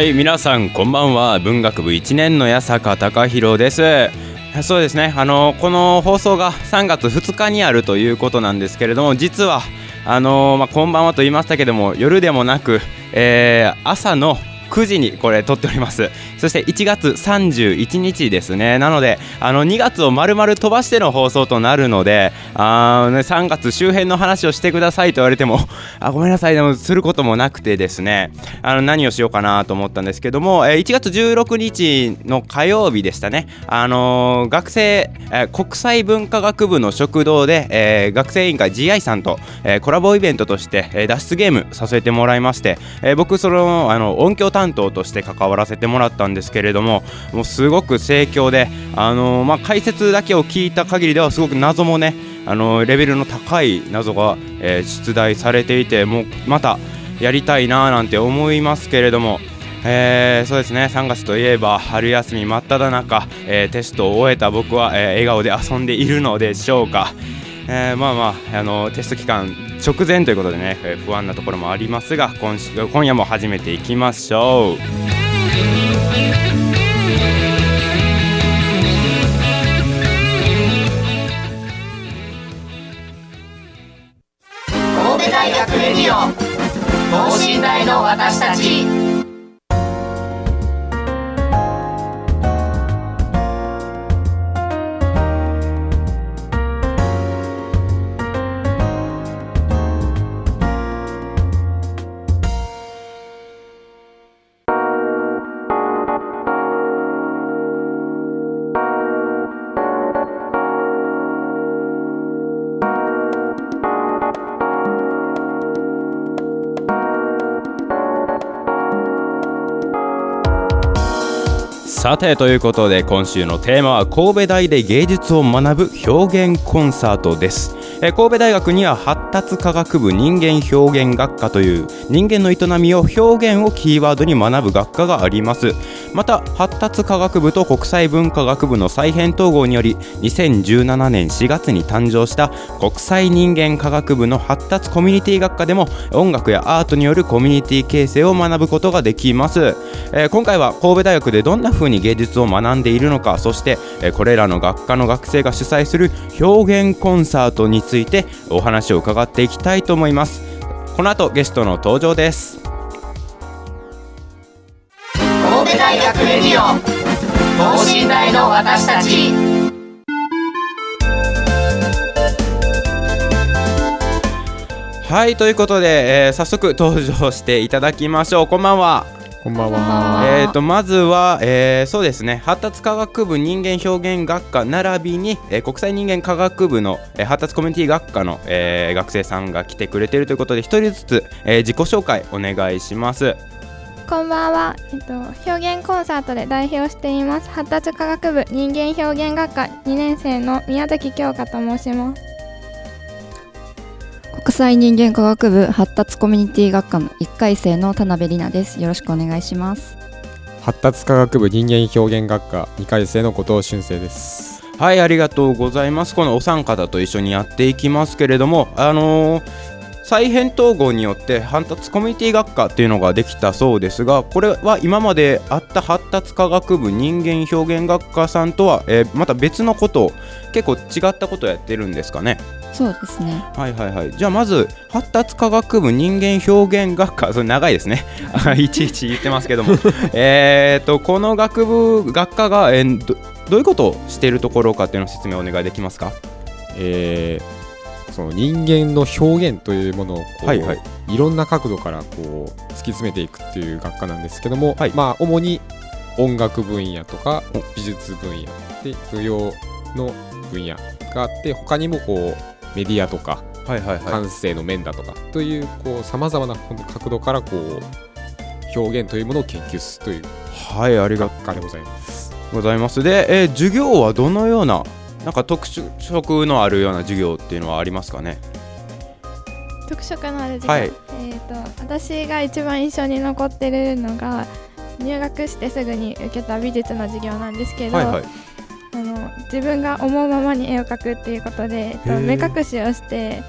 はい皆さんこんばんは。文学部1年の八坂貴弘です。そうですね。あのこの放送が3月2日にあるということなんですけれども実はあのまあ、こんばんはと言いましたけども夜でもなく、えー、朝の9時にこれ撮っております。そして1月31日ですね。なのであの2月を丸々飛ばしての放送となるのであ、ね、3月周辺の話をしてくださいと言われても あごめんなさい。でもすることもなくてですね。あの何をしようかなと思ったんですけども、え1月16日の火曜日でしたね。あのー、学生、え国際文化学部の食堂で、えー、学生委員会 GI さんと、え、コラボイベントとして、え脱出ゲームさせてもらいまして、え僕そのあの音響担担当として関わらせてもらったんですけれどももうすごく盛況で、あのー、まあ、解説だけを聞いた限りではすごく謎もね、あのー、レベルの高い謎が、えー、出題されていてもうまたやりたいななんて思いますけれども。えー、そうですね3月といえば春休み真っ只中、えー、テストを終えた僕は、えー、笑顔で遊んでいるのでしょうか、えー、まあまああのテスト期間直前ということでね、え不安なところもありますが今今夜も始めていきましょう。てということで今週のテーマは神戸大で芸術を学ぶ表現コンサートです。え神戸大学には発達科学部人間表現学科という人間の営みを表現をキーワードに学ぶ学科があります。また発達科学部と国際文化学部の再編統合により2017年4月に誕生した国際人間科学部の発達コミュニティ学科でも音楽やアートによるコミュニティ形成を学ぶことができます、えー、今回は神戸大学でどんな風に芸術を学んでいるのかそして、えー、これらの学科の学生が主催する表現コンサートについてお話を伺っていきたいと思います。この後ゲストの登場です。神戸大学レディオ。等身大の私たち。はいということで、えー、早速登場していただきましょう。こんばんはこんばんは。えっ、ー、とまずは、えー、そうですね発達科学部人間表現学科並びに、えー、国際人間科学部の、えー、発達コミュニティ学科の、えー、学生さんが来てくれているということで一人ずつ、えー、自己紹介お願いします。こんばんは、えっと、表現コンサートで代表しています発達科学部人間表現学科2年生の宮崎京香と申します国際人間科学部発達コミュニティ学科の1回生の田辺里奈です。よろしくお願いします。発達科学部人間表現学科2回生の後藤俊生です。はいありがとうございます。このお三方と一緒にやっていきますけれどもあのー、再編統合によって発達コミュニティ学科っていうのができたそうですがこれは今まであった発達科学部人間表現学科さんとは、えー、また別のことを結構違ったことをやってるんですかねそうですね。はいはいはい。じゃあまず発達科学部人間表現学科。それ長いですね。いちいち言ってますけども。えっとこの学部学科が、えー、どどういうことをしているところかっていうのを説明お願いできますか？えー、その人間の表現というものをこう、はいはい、いろんな角度からこう突き詰めていくっていう学科なんですけども、はい、まあ主に音楽分野とか美術分野で舞踊の分野があって他にもこうメディアとかはいはいはい。感性の面だとかというこうさまざまな角度からこう表現というものを研究するという。はいありが学科でございます。ございます。で、えー授業はどのようななんか特色のあるような授業っていうのはありますかね？特色のある授業、はい。えっ、と私が一番印象に残ってるのが入学してすぐに受けた美術の授業なんですけど、はいはいあの自分が思うままに絵を描くっていうことで、えっと目隠しをして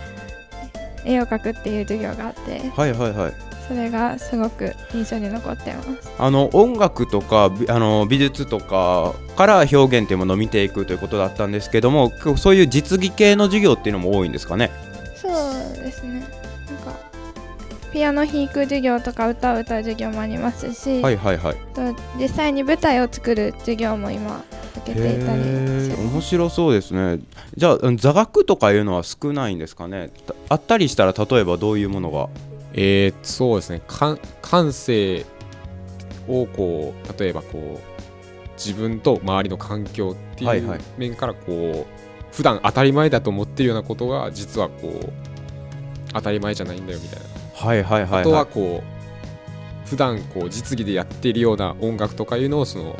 絵を描くっていう授業があってはいはいはい。それがすごく印象に残ってます。あの音楽とかびあの美術とかから表現というものを見ていくということだったんですけどもそういう実技系の授業っていうのも多いんですかね？そうですね。なんかピアノ弾く授業とか歌を歌う授業もありますし、はいはいはい。と実際に舞台を作る授業も今受けていたりしへー。ます。面白そうですね。じゃあうん座学とかいうのは少ないんですかね？たあったりしたら例えばどういうものが？えー、そうですね。感感性をこう例えばこう自分と周りの環境ってはいはい。いう面からこう普段当たり前だと思ってるようなことが実はこう当たり前じゃないんだよみたいな、はいはいはいあとははいこう普段こう実技でやっているような音楽とかいうのをその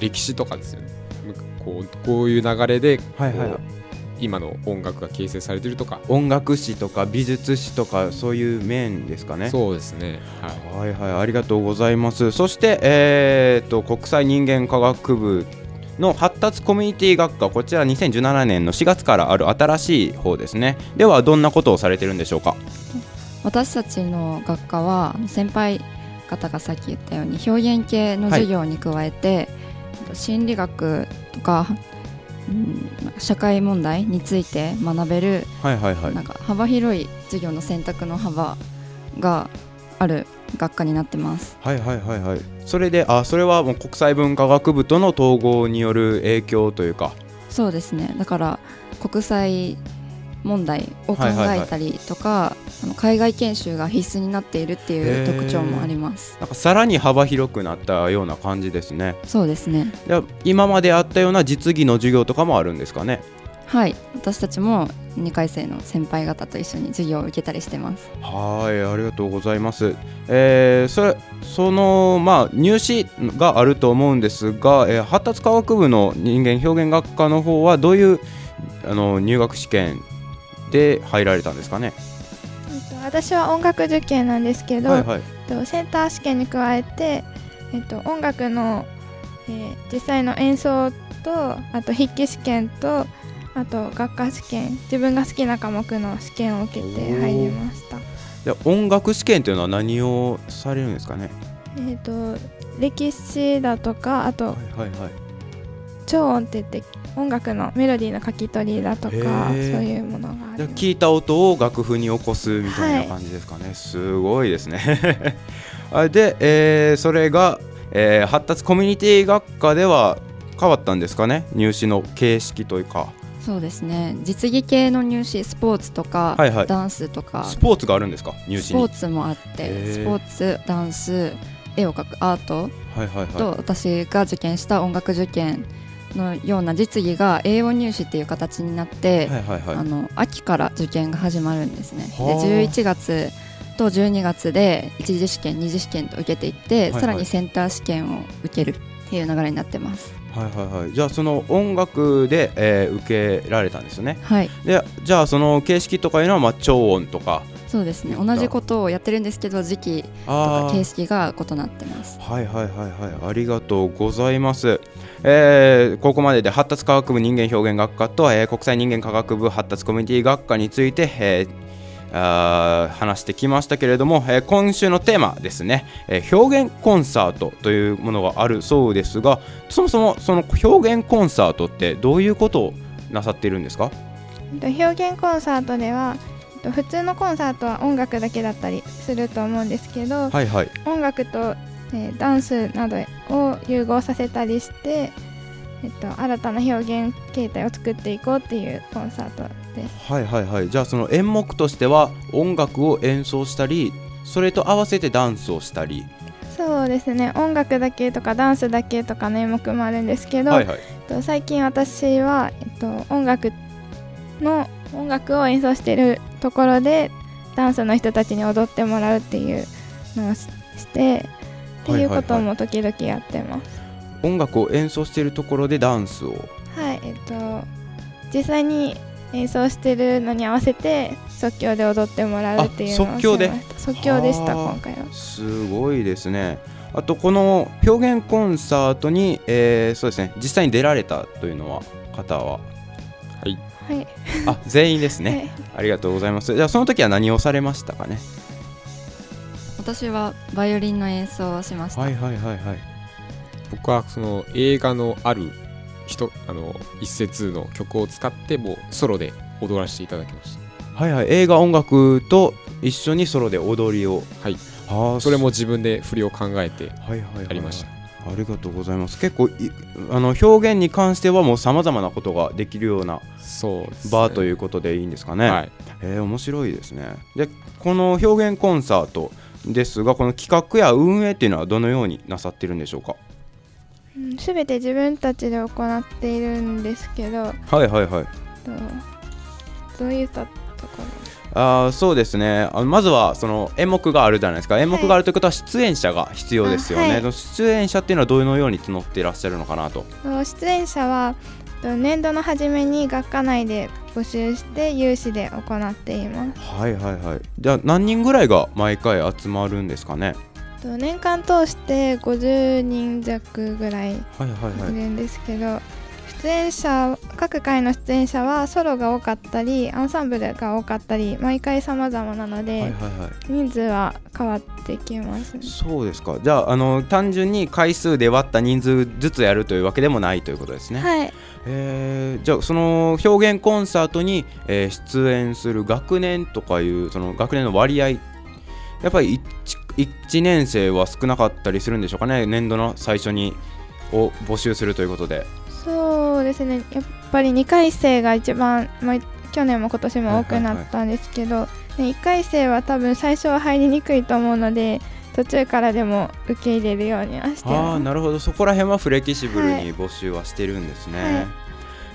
歴史とかですよね。むこうこういう流れではいはい。はい今の音楽が形成されてるとか、音楽史とか美術史とかそういう面ですかね。そうですね。はい。はいはい。ありがとうございます。そしてえー、と国際人間科学部の発達コミュニティ学科。こちら2017年の4月からある新しい方ですね。ではどんなことをされてるんでしょうか？私たちの学科は先輩方がさっき言ったように表現系の授業に加えて、心理学とか、うん、社会問題について学べるはいはいはい。なんか幅広い授業の選択の幅がある学科になってます。はいはいはいはい。それであそれはもう国際文化学部との統合による影響というか。そうですね。だから国際問題を考えたりとか、あの海外研修が必須になっているっていう特徴もあります。なんかさらに幅広くなったような感じですね。そうですね。で今まであったような実技の授業とかもあるんですかね？はい。私たちも2回生の先輩方と一緒に授業を受けたりしてます。はい、ありがとうございます。えーそれそのまあ入試があると思うんですが、えー発達科学部の人間表現学科の方はどういうあの入学試験で入られたんですかね？えっと私は音楽受験なんですけど、はいはい。えっとセンター試験に加えて、えっと、音楽の、えー実際の演奏とあと筆記試験とあと学科試験自分が好きな科目の試験を受けて入りましたで音楽試験というのは何をされるんですかね？えっ、と歴史だとかあとはいはいはい。超音って言って音楽のメロディーの書き取りだとかへそうーいうものがありますで聞いた音を楽譜に起こすみたいな感じですかね。すごいですね。あで、えーそれが、えー発達コミュニティ学科では変わったんですかね？入試の形式というか。そうですね実技系の入試スポーツとか、はいはいダンスとかスポーツがあるんですか？入試に。スポーツもあってスポーツダンス絵を描くアートはいはいと、は私が受験した音楽受験のような実技が栄養入試っていう形になって、い。はいはいはい。あの秋から受験が始まるんですね。ではあ11月と12月で一次試験二次試験と受けていって、はいさらにセンター試験を受けるっていう流れになってます。はいはいはい。じゃあその音楽で、えー受けられたんですよね。はいでじゃあその形式とかいうのはまあ超音とか。そうですね。同じことをやってるんですけど時期とか形式が異なってます。はいはいはいはい。ありがとうございます、えーここまでで発達科学部人間表現学科と、えー国際人間科学部発達コミュニティ学科について、えーあー話してきましたけれども、えー今週のテーマですね、えー表現コンサートというものがあるそうですがそもそもその表現コンサートってどういうことをなさっているんですか？えっと表現コンサートではと普通のコンサートは音楽だけだったりすると思うんですけど、はいはい。音楽と、えーダンスなどを融合させたりして、えっと、新たな表現形態を作っていこうっていうコンサートです。はいはいはい。じゃあその演目としては音楽を演奏したりそれと合わせてダンスをしたり。そうですね。音楽だけとかダンスだけとかの演目もあるんですけど、はいはい。と最近私は、えっと、音楽の音楽を演奏しているところでダンスの人たちに踊ってもらうっていうのをししてっていうことも時々やってます。音楽を演奏しているところでダンスを？はい、えっと実際に演奏してるのに合わせて即興で踊ってもらうっていうのをあ即興で？即興でしたはあ。今回は。すごいですね。あとこの表現コンサートに、えーそうですね。実際に出られたというのは方は？はい。あ全員ですね、はい。ありがとうございます。じゃあその時は何をされましたかね？私はバイオリンの演奏をしました、はいはいはいはい。僕はその映画のある人あの一節の曲を使ってもうソロで踊らせていただきましはいはい。映画音楽と一緒にソロで踊りを。はい。あたそれも自分で振りを考えてはいはいはい。やりましたありがとうございます。結構いあの表現に関してはもうさまざまなことができるようなバーということでいいんですかね、はい。えー面白いですね。でこの表現コンサートですがこの企画や運営っていうのはどのようになさってるんでしょうか？うん全て自分たちで行っているんですけどはいはいはい。とどういったあーそうですね。あのまずはその演目があるじゃないですか。演目があるということは出演者が必要ですよね、あはい。出演者っていうのはどのように募っていらっしゃるのかなと。出演者はと年度の初めに学科内で募集して有志で行っています。はいはいはい。じゃあ何人ぐらいが毎回集まるんですかね？と年間通して50人弱ぐらいいはいはい。はいるんですけど、出演者各回の出演者はソロが多かったりアンサンブルが多かったり毎回様々なので、はいはいはい。人数は変わってきますね。そうですか。じゃああの単純に回数で割った人数ずつやるというわけでもないということですね、はい。えー。じゃあその表現コンサートに、えー出演する学年とかいうその学年の割合やっぱり 1, 1年生は少なかったりするんでしょうかね。年度の最初にを募集するということでそうですね。やっぱり2回生が一番、まあ、去年も今年も多くなったんですけど、ね1回生は多分最初は入りにくいと思うので途中からでも受け入れるようにはしてああますなるほど。そこら辺はフレキシブルはい。に募集はしてるんですね、はい。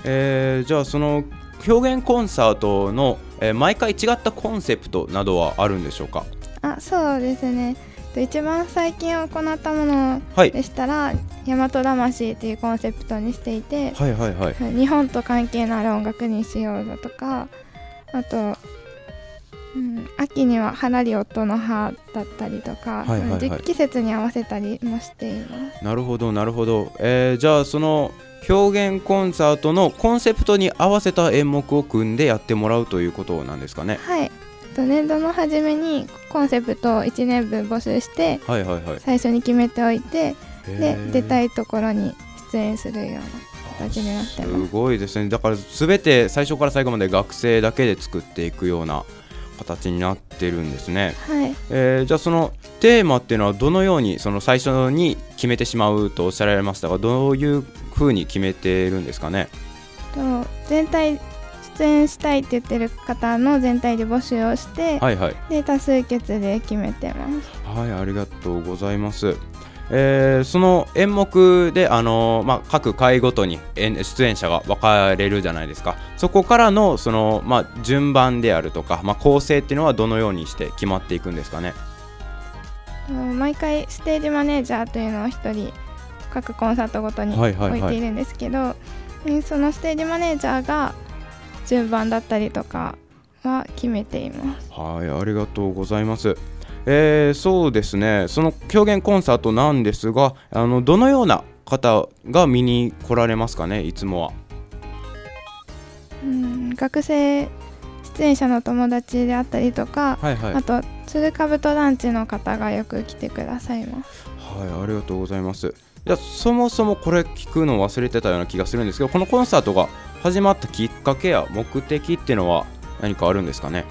えーじゃあその表現コンサートの、えー毎回違ったコンセプトなどはあるんでしょうか？あそうですねと一番最近行ったものはい。でしたら「大和魂」っていうコンセプトにしていて、はいはいはい。日本と関係のある音楽にしようだとかあと、うん、秋には花り音の葉だったりとか、はいはいはい。時季節に合わせたりもしています。なるほどなるほど、えーじゃあその表現コンサートのコンセプトに合わせた演目を組んでやってもらうということなんですかね？はいと年度の初めにコンセプトを1年分募集してはいはいはい。最初に決めておいてで出たいいところに出演するような形になってます。すごいですね。だから全て最初から最後まで学生だけで作っていくような形になってるんですね、はい。えーじゃあそのテーマっていうのはどのようにその最初に決めてしまうとおっしゃられましたがどういうふうに決めてるんですかね？と全体出演したいって言ってる方の全体で募集をして、はいはい。で多数決で決めてます。はい、ありがとうございます。えーその演目で、あのーまあ、各回ごとに演出演者が分かれるじゃないですか。そこからのその、まあ、順番であるとか、まあ、構成っていうのはどのようにして決まっていくんですかね？と毎回ステージマネージャーというのを1人各コンサートごとにはいはいはい。置いているんですけど、でそのステージマネージャーが順番だったりとかは決めていますはいありがとうございます。えーそうですねその表現コンサートなんですがあのどのような方が見に来られますかね？いつもは。うん学生出演者の友達であったりとか、はいはいあと鶴かぶと団地の方がよく来てくださいますはい、ありがとうございます。じゃあそもそもこれ聞くの忘れてたような気がするんですけど、このコンサートが始まったきっかけや目的っていうのは何かあるんですかね？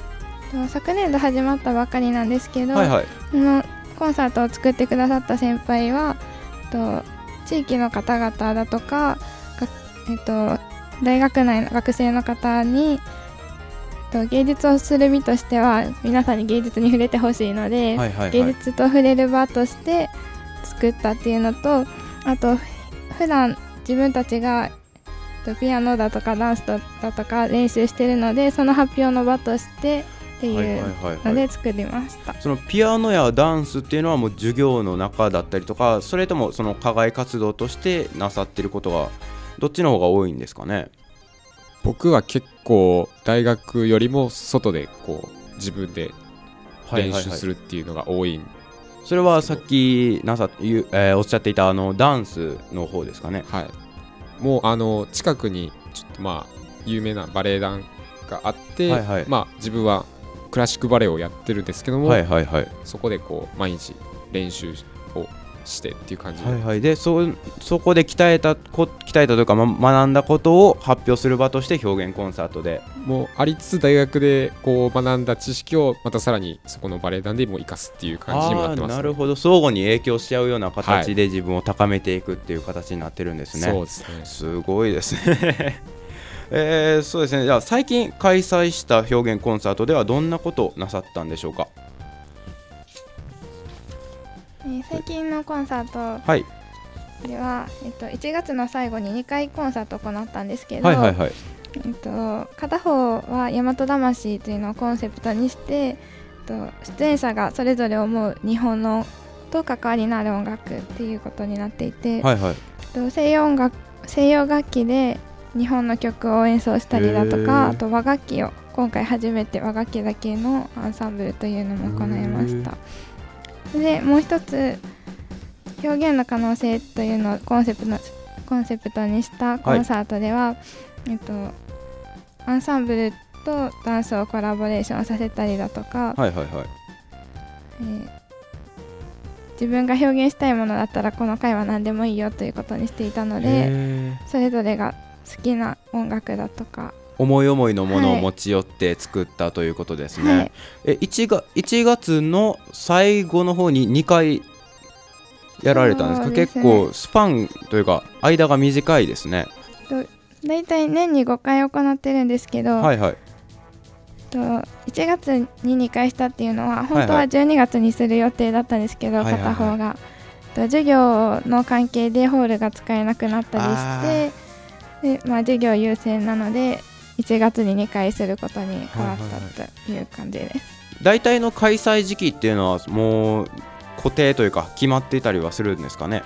と昨年度始まったばかりなんですけど、はいはい。このコンサートを作ってくださった先輩はと地域の方々だとか、がえっと、大学内の学生の方にと芸術をする身としては皆さんに芸術に触れてほしいので、はいはい芸はい。術と触れる場として作ったっていうのとあと普段自分たちがとピアノだとかダンスだとか練習してるのでその発表の場としてっていうので作りました。そのピアノやダンスっていうのはもう授業の中だったりとかそれともその課外活動としてなさってることがどっちの方が多いんですかね？僕は結構大学よりも外でこう自分で練習するっていうのが多い,、それはさっきなさ、えー、おっしゃっていたあのダンスの方ですかね？はいもうあの近くにちょっとまあ有名なバレエ団があって、はいはい、まあ自分はクラシックバレエをやってるんですけども、はいはいはい、そこでこう毎日練習をしてっていう感じで,、はいはい、でそそこで鍛えたこ鍛えたというか、ま、学んだことを発表する場として表現コンサートで。もうありつつ大学でこう学んだ知識をまたさらにそこのバレエ団でも生かすっていう感じにもなってます、ね、なるほど。相互に影響し合うような形で自分を高めていくっていう形になってるんですね、そうですね。すごいですね。えー、そうですね。じゃあ最近開催した表現コンサートではどんなことをなさったんでしょうか？えー、最近のコンサートでは、えっと、1月の最後に2回コンサートを行ったんですけど、はいはいはい、えっと、片方は「大和魂」というのをコンセプトにして、えっと、出演者がそれぞれ思う日本のと関わりのある音楽っていうことになっていて、はいはい、と西洋音楽西洋楽器で日本の曲を演奏したりだとかあと和楽器を今回初めて和楽器だけのアンサンブルというのも行いました。でもう一つ表現の可能性というのをコンセプトコンセプトにしたコンサートでは、はい、えっと、アンサンブルとダンスをコラボレーションさせたりだとか、はいはいはい。えー、自分が表現したいものだったらこの回は何でもいいよということにしていたのでそれぞれが好きな音楽だとか思い思いのものを持ち寄って作ったということですね、はい、え 1, が1月の最後の方に2回やられたんですか、ね、結構スパンというか間が短いですね。大体年に5回行ってるんですけど、はいはい、と1月に2回したっていうのは本当は12月にする予定だったんですけど、はいはい、片方が、と授業の関係でホールが使えなくなったりしてで、まあ、授業優先なので1月に2回することに変わったという感じです。大体の開催時期っていうのはもう固定というか決まっていたりはするんですかね？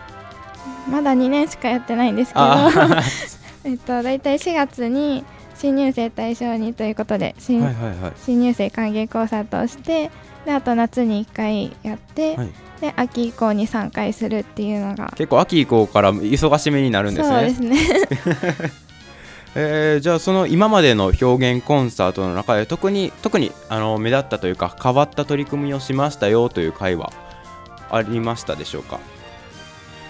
まだ2年しかやってないんですけど。えっと大体4月に新入生対象にということで新はいはいはい、新入生歓迎コンサートをしてであと夏に1回やって、はい、で秋以降に3回するっていうのが。結構秋以降から忙しめになるんですね。そうですね えー、じゃあその今までの表現コンサートの中で特に特にあの目立ったというか変わった取り組みをしましたよという会はありましたでしょうか？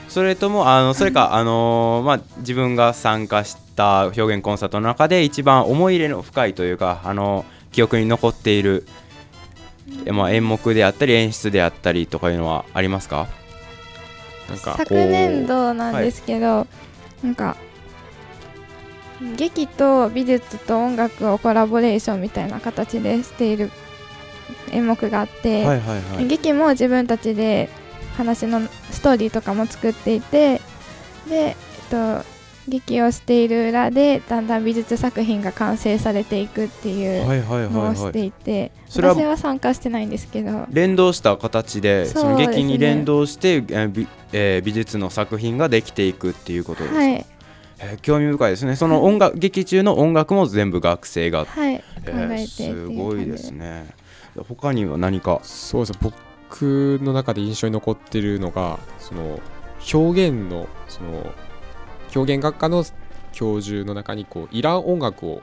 それともあのそれか、あのー、まあ、自分が参加した表現コンサートの中で一番思い入れの深いというか、あの記憶に残っている、まあ、演目であったり演出であったりとかいうのはありますか？なんか昨年度なんですけど、はい、なんか劇と美術と音楽をコラボレーションみたいな形でしている演目があって、はいはいはい、劇も自分たちで話のストーリーとかも作っていてで、えっと、劇をしている裏でだんだん美術作品が完成されていくっていうのをしていて、それは私は参加してないんですけど。連動した形でその劇に連動して、え美えー、美術の作品ができていくっていうことですか、はいえー、興味深いですね。その音楽、劇中の音楽も全部学生が、はい、えー、すごいですね。他には何か？そうです僕の中で印象に残っているのがその表現のその表現学科の教授の中にこうイラン音楽を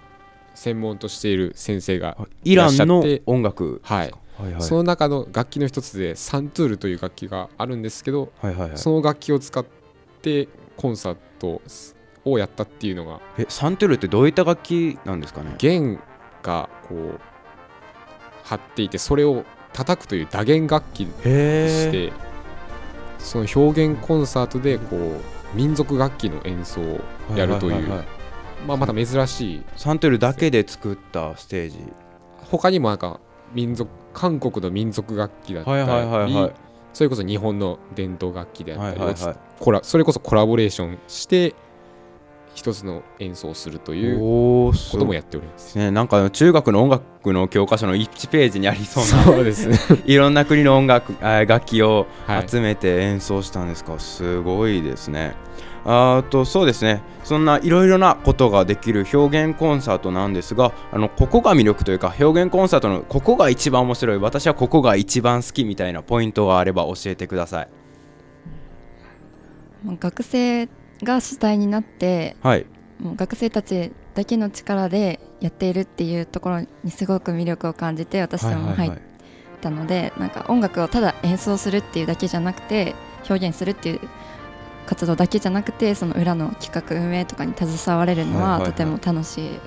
専門としている先生がいらっしゃってイランの音楽はい、はいはい、その中の楽器の一つでサントゥールという楽器があるんですけど、はいはいはい、その楽器を使ってコンサートをやったっていうのがえサントゥールってどういった楽器なんですかね？弦がこう張っていてそれを叩くという打弦楽器でしてその表現コンサートでこう民族楽器の演奏をやるという、まあ、また珍しい。サントゥールだけで作ったステージ。他にもなんか民族韓国の民族楽器だったり、はいはいはいはい、それこそ日本の伝統楽器であったり、はいはいはい、それこそコラボレーションして一つの演奏をするということもやっております。ね、なんか中学の音楽の教科書の1ページにありそうなそうです。ね。いろんな国の音楽あ楽器をはい。集めて演奏したんですか、すごいですね。あとそうですね。そんないろいろなことができる表現コンサートなんですがあのここが魅力というか表現コンサートのここが一番面白い私はここが一番好きみたいなポイントがあれば教えてください。学生が主体になってはい。もう学生たちだけの力でやっているっていうところにすごく魅力を感じて私ども入ったので、なんか音楽をただ演奏するっていうだけじゃなくて表現するっていう活動だけじゃなくてその裏の企画運営とかに携われるのはいはいはい。はとても楽しい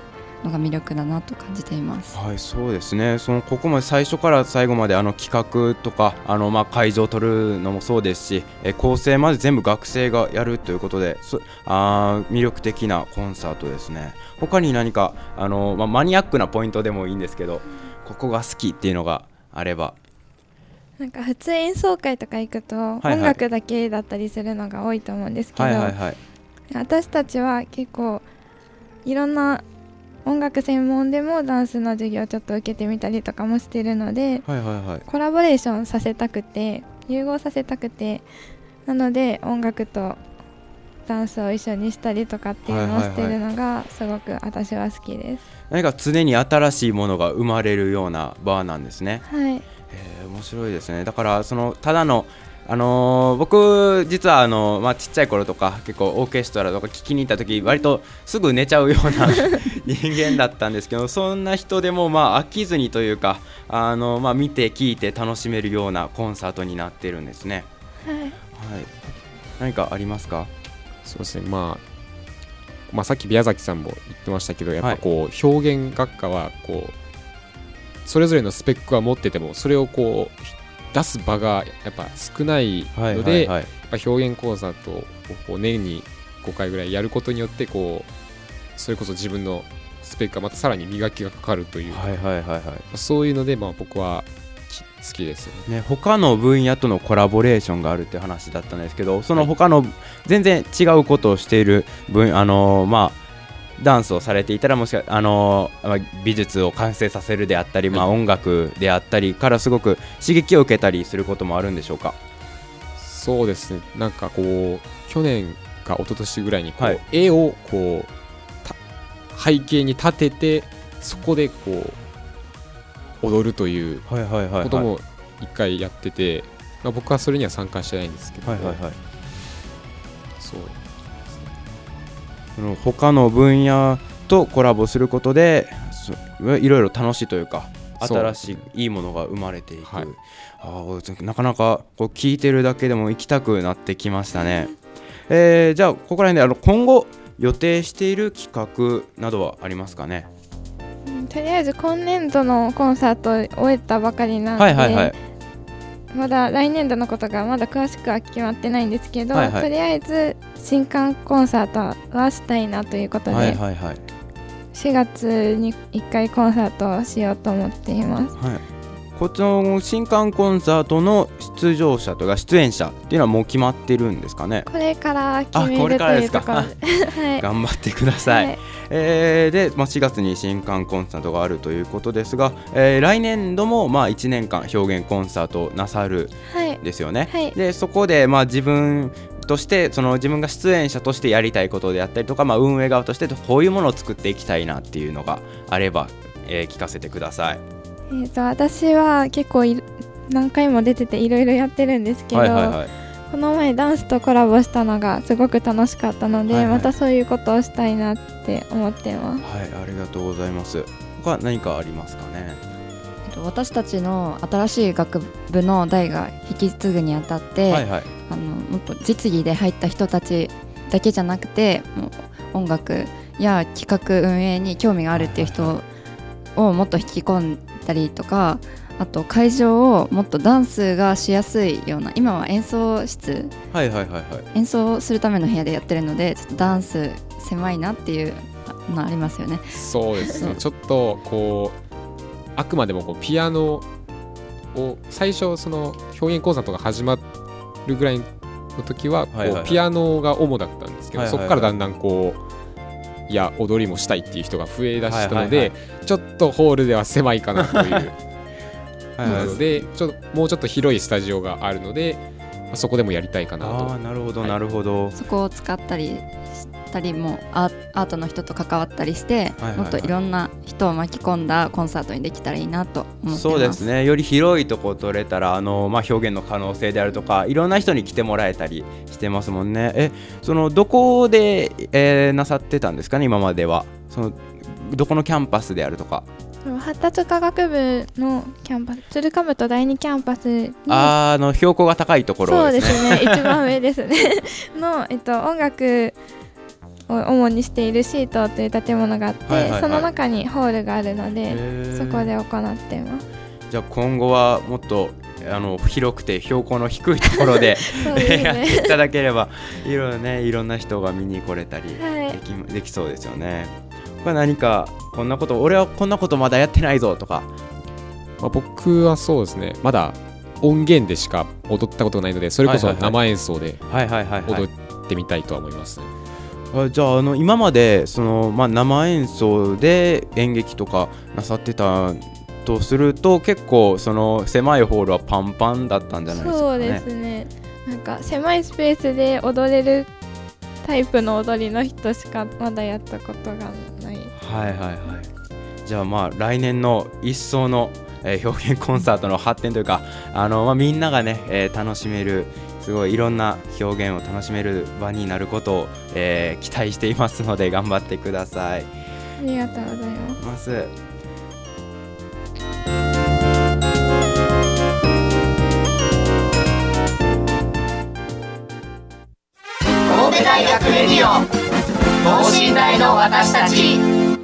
のが魅力だなと感じています。はい、そうですね。そのここまで最初から最後まであの企画とかあのまあ会場を取るのもそうですし、え構成まで全部学生がやるということで、そあー魅力的なコンサートですね。他に何かあのまあマニアックなポイントでもいいんですけど、ここが好きっていうのがあれば、なんか普通演奏会とか行くとはい音楽だけだったりするのが多いと思うんですけど、はいはいはい。私たちは結構いろんな音楽専門でもダンスの授業をちょっと受けてみたりとかもしてるのではいはいはい。コラボレーションさせたくて融合させたくてなので音楽とダンスを一緒にしたりとかっていうのをしてるのがすごく私は好きです。何か常に新しいものが生まれるようなバーなんですね。はい、へー面白いですねだからそのただのあのー僕実はあのまあちっちゃい頃とか結構オーケストラとか聞きに行った時割とすぐ寝ちゃうような 人間だったんですけどそんな人でもまあ飽きずにというかあのまあ見て聞いて楽しめるようなコンサートになってるんですね。はい。はい。何かありますか？そうですね。まあ、まあ、さっき宮崎さんも言ってましたけど、やっぱこう、表現学科はこう、それぞれのスペックは持ってても、それをこう、出す場がやっぱ少ないので、はいはいやっぱ表現講座とこう年に5回ぐらいやることによってこうそれこそ自分のスペックがまたさらに磨きがかかるという、はいはいはいはいそういうのでまあ僕はき好きですね。ね、他の分野とのコラボレーションがあるって話だったんですけどその他の全然違うことをしている分、あのーまあダンスをされていたらもしかあの美術を完成させるであったり、まあ、はい音楽であったりからすごく刺激を受けたりすることもあるんでしょうか？そうですね。なんかこう去年か一昨年ぐらいにこう、はい。絵をこうた背景に立ててそこでこう踊るということも一回やってて、まあ、僕はそれには参加してないんですけど、はいはいはい。そうその他の分野とコラボすることでそいろいろ楽しいというか新しいいいものが生まれていく、はい。あーなかなかこう聞いてるだけでも行きたくなってきましたね、えーじゃあここら辺であの今後予定している企画などはありますかね？うんとりあえず今年度のコンサートを終えたばかりなので、はいはいはいまだ来年度のことがまだ詳しくは決まってないんですけど、はいはい。とりあえず新刊コンサートはしたいなということで、はいはいはい。4月に1回コンサートをしようと思っています。はいこっちの新刊コンサートの出場者とか出演者っていうのはもう決まってるんですかね？これから決あこめるれからですか？はい、頑張ってください、はい。えーで、まあ、4月に新刊コンサートがあるということですが、えー来年度もまあ1年間表現コンサートをなさるですよね。はい。でそこでまあ自分としてその自分が出演者としてやりたいことであったりとか、まあ、運営側としてこういうものを作っていきたいなっていうのがあれば、えー聞かせてください。えー、と私は結構い何回も出てていろいろやってるんですけど、はいはいはいこの前ダンスとコラボしたのがすごく楽しかったので、はいはいまたそういうことをしたいなって思ってます。はい、ありがとうございます。他何かありますかね？えっと私たちの新しい学部の代が引き継ぐにあたって、はいはい。あのもっと実技で入った人たちだけじゃなくてもう音楽や企画運営に興味があるっていう人をもっと引き込んだりとかあと会場をもっとダンスがしやすいような今は演奏室はいはいはいはい。演奏するための部屋でやってるのでちょっとダンス狭いなっていうのありますよね。そうですねちょっとこうあくまでもこうピアノを最初その表現講座とか始まるぐらいの時はこうピアノが主だったんですけど、そこからだんだんこうや踊りもしたいっていう人が増えだしたのはいでちょっとホールでは狭いかなという。はいなのでちょっともうちょっと広いスタジオがあるので、まあそこでもやりたいかなと。ああなるほどはい。なるほど、そこを使ったりしたりもアアートの人と関わったりして、はいはいはい。もっといろんな人を巻き込んだコンサートにできたらいいなと思ってます。そうですね。より広いとこ取れたらあの、まあ、表現の可能性であるとかいろんな人に来てもらえたりしてますもんね。えそのどこで、えーなさってたんですかね今までは。そのどこのキャンパスであるとか、発達科学部のキャンパス鶴ヶ部と第二キャンパスに。あーあの標高が高いところそうですね。一番上ですね。の、えっと、音楽を主にしているシートという建物があって、はいはいはい。その中にホールがあるので、そこで行っています。じゃあ今後はもっとあの広くて標高の低いところで そうですやってねいただければいろいろねいろんな人が見に来れたりはい。でき,、できそうですよね。何かこんなこと俺はこんなことまだやってないぞとか。まあ、僕はそうですね。まだ音源でしか踊ったことがないのでそれこそ生演奏で踊ってみたいとは思います、ねあじゃああの今までその、まあ、生演奏で演劇とかなさってたとすると結構その狭いホールはパンパンだったんじゃないですかね。そうですね。なんか狭いスペースで踊れるタイプの踊りの人しかまだやったことがない。はいはいはい。じゃあまあ来年の一層の、えー表現コンサートの発展というかあの、まあ、みんながね、えー楽しめるすごいいろんな表現を楽しめる場になることを、えー期待していますので頑張ってください。ありがとうございます神戸大学レディオ等身大の私たち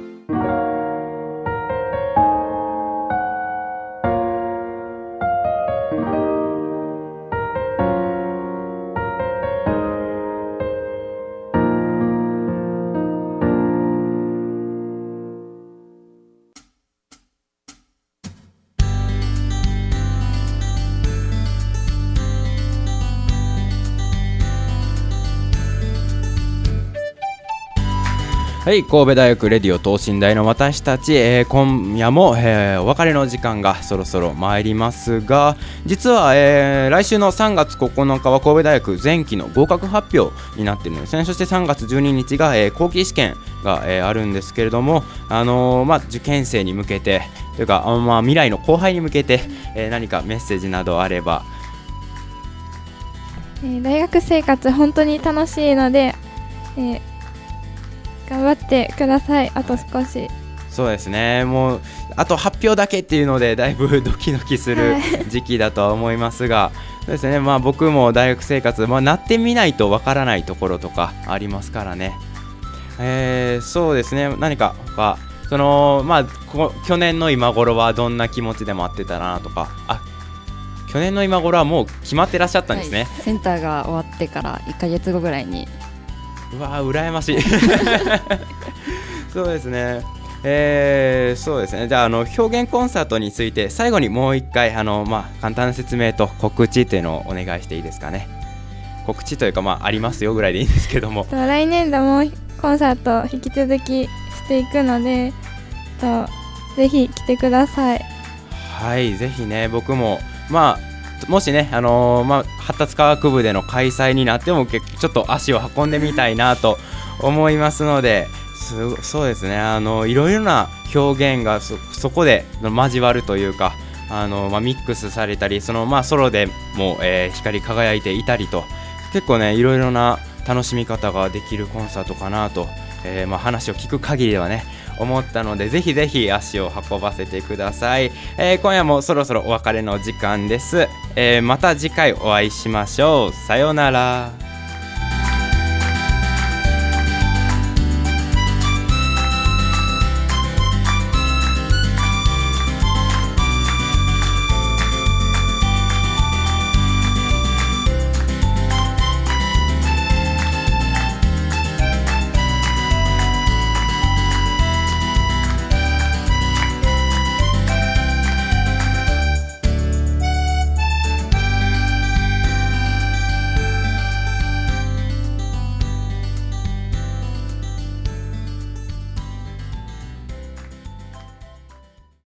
はい神戸大学レディオ等身大の私たち、えー今夜も、えーお別れの時間がそろそろ参りますが実は、えー来週の3月9日は神戸大学前期の合格発表になっているんですねそして3月12日が、えー後期試験が、えーあるんですけれども、あのーまあ、受験生に向けてというか、あまあ、未来の後輩に向けて、えー何かメッセージなどあれば。えー大学生活本当に楽しいので、えー頑張ってください。あと少し。そうですね。もうあと発表だけっていうのでだいぶ ドキドキするはい。時期だとは思いますが、そうですね。まあ、僕も大学生活、まあ、なってみないとわからないところとかありますからね、えーそうですね。何か他そのまあこ去年の今頃はどんな気持ちで待ってたなとか。あ去年の今頃はもう決まってらっしゃったんですね、はい。センターが終わってから1か月後ぐらいにうわー羨ましい。そうですね。えーそうですね。じゃああの表現コンサートについて最後にもう一回あの、まあ、簡単な説明と告知っていうのをお願いしていいですかね。告知というか、まあ、ありますよぐらいでいいんですけども。と来年度もコンサート引き続きしていくのでとぜひ来てください。はいぜひね僕もまあもしね、あのーまあ、発達科学部での開催になってもちょっと足を運んでみたいなと思いますのですそうですね。あのいろいろな表現がそそこで交わるというかあの、まあ、ミックスされたりその、まあ、ソロでも、えー光り輝いていたりと結構ねいろいろな楽しみ方ができるコンサートかなと、えーまあ、話を聞く限りではね思ったのでぜひぜひ足を運ばせてください、えー今夜もそろそろお別れの時間です、えーまた次回お会いしましょう。さようなら。